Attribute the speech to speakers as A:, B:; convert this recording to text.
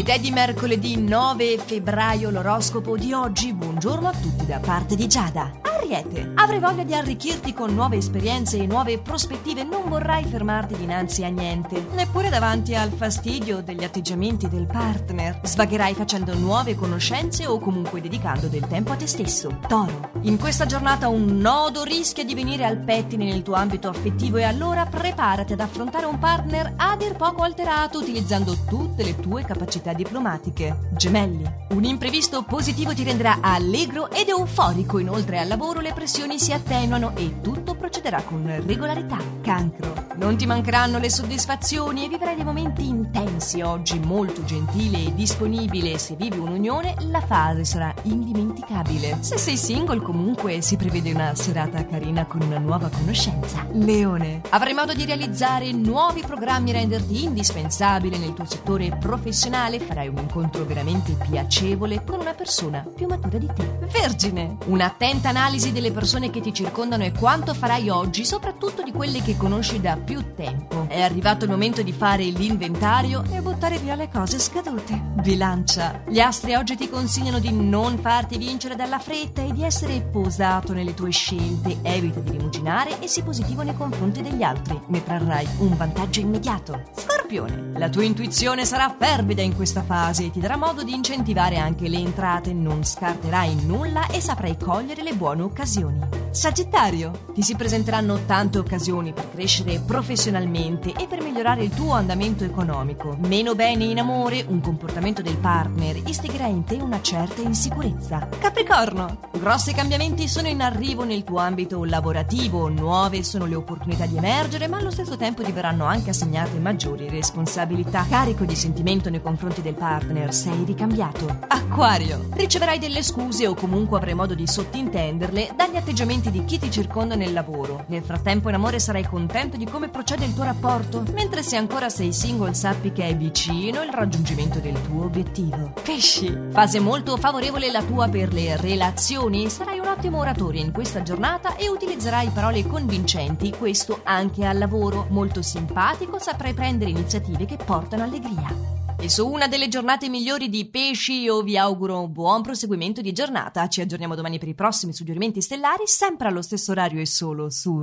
A: Ed è di mercoledì 9 febbraio l'oroscopo di oggi. Buongiorno a tutti da parte di Giada. Ariete, avrai voglia di arricchirti con nuove esperienze e nuove prospettive, non vorrai fermarti dinanzi a niente, neppure davanti al fastidio degli atteggiamenti del partner. Svagherai facendo nuove conoscenze o comunque dedicando del tempo a te stesso. Toro, in questa giornata un nodo rischia di venire al pettine nel tuo ambito affettivo e allora preparati ad affrontare un partner a dir poco alterato utilizzando tutte le tue capacità diplomatiche. Gemelli, un imprevisto positivo ti renderà allegro ed euforico, inoltre al lavoro le pressioni si attenuano e tutto procederà con regolarità. Cancro. Non ti mancheranno le soddisfazioni e vivrai dei momenti intensi oggi, molto gentile e disponibile. Se vivi un'unione, la fase sarà indimenticabile. Se sei single, comunque, si prevede una serata carina con una nuova conoscenza. Leone. Avrai modo di realizzare nuovi programmi e renderti indispensabile nel tuo settore professionale. Farai un incontro veramente piacevole con una persona più matura di te. Vergine. Un'attenta analisi delle persone che ti circondano e quanto farai oggi, soprattutto di quelle che conosci da più tempo. È arrivato il momento di fare l'inventario e buttare via le cose scadute. Bilancia. Gli astri oggi ti consigliano di non farti vincere dalla fretta e di essere posato nelle tue scelte. Evita di rimuginare e sii positivo nei confronti degli altri. Ne trarrai un vantaggio immediato. Scorpione. La tua intuizione sarà fervida in questa fase e ti darà modo di incentivare anche le entrate. Non scarterai nulla e saprai cogliere le buone occasioni. Sagittario, ti si presenteranno tante occasioni per crescere professionalmente e per migliorare il tuo andamento economico. Meno bene in amore, un comportamento del partner istigherà in te una certa insicurezza. Capricorno, grossi cambiamenti sono in arrivo nel tuo ambito lavorativo, nuove sono le opportunità di emergere, ma allo stesso tempo ti verranno anche assegnate maggiori responsabilità. Carico di sentimento nei confronti del partner, sei ricambiato. Acquario, riceverai delle scuse o comunque avrai modo di sottintenderle dagli atteggiamenti di chi ti circonda nel lavoro. Nel frattempo in amore sarai contento di come procede il tuo rapporto, mentre se ancora sei single sappi che è vicino il raggiungimento del tuo obiettivo. Pesci, fase molto favorevole la tua per le relazioni, sarai un ottimo oratore in questa giornata e utilizzerai parole convincenti, questo anche al lavoro. Molto simpatico, saprai prendere iniziative che portano allegria. E su una delle giornate migliori di pesci io vi auguro un buon proseguimento di giornata. Ci aggiorniamo domani per i prossimi suggerimenti stellari, sempre allo stesso orario e solo su